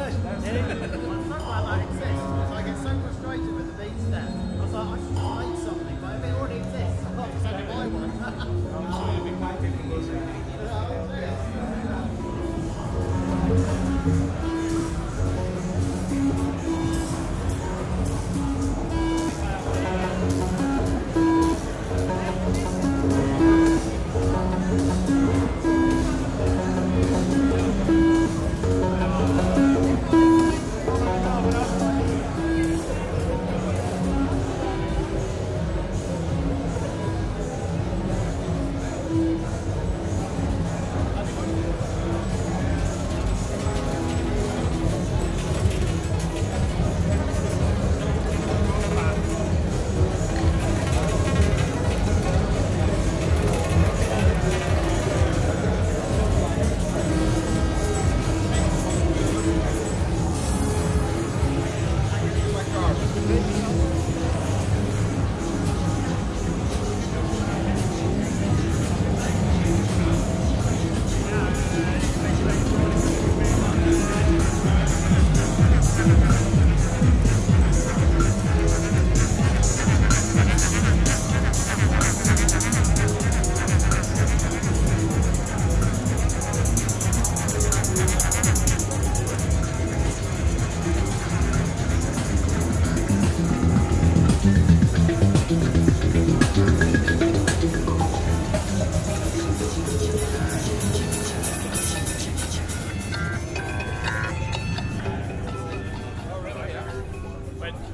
ないしね。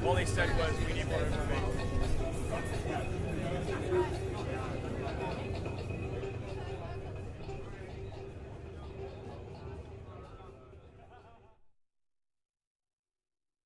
all they said was,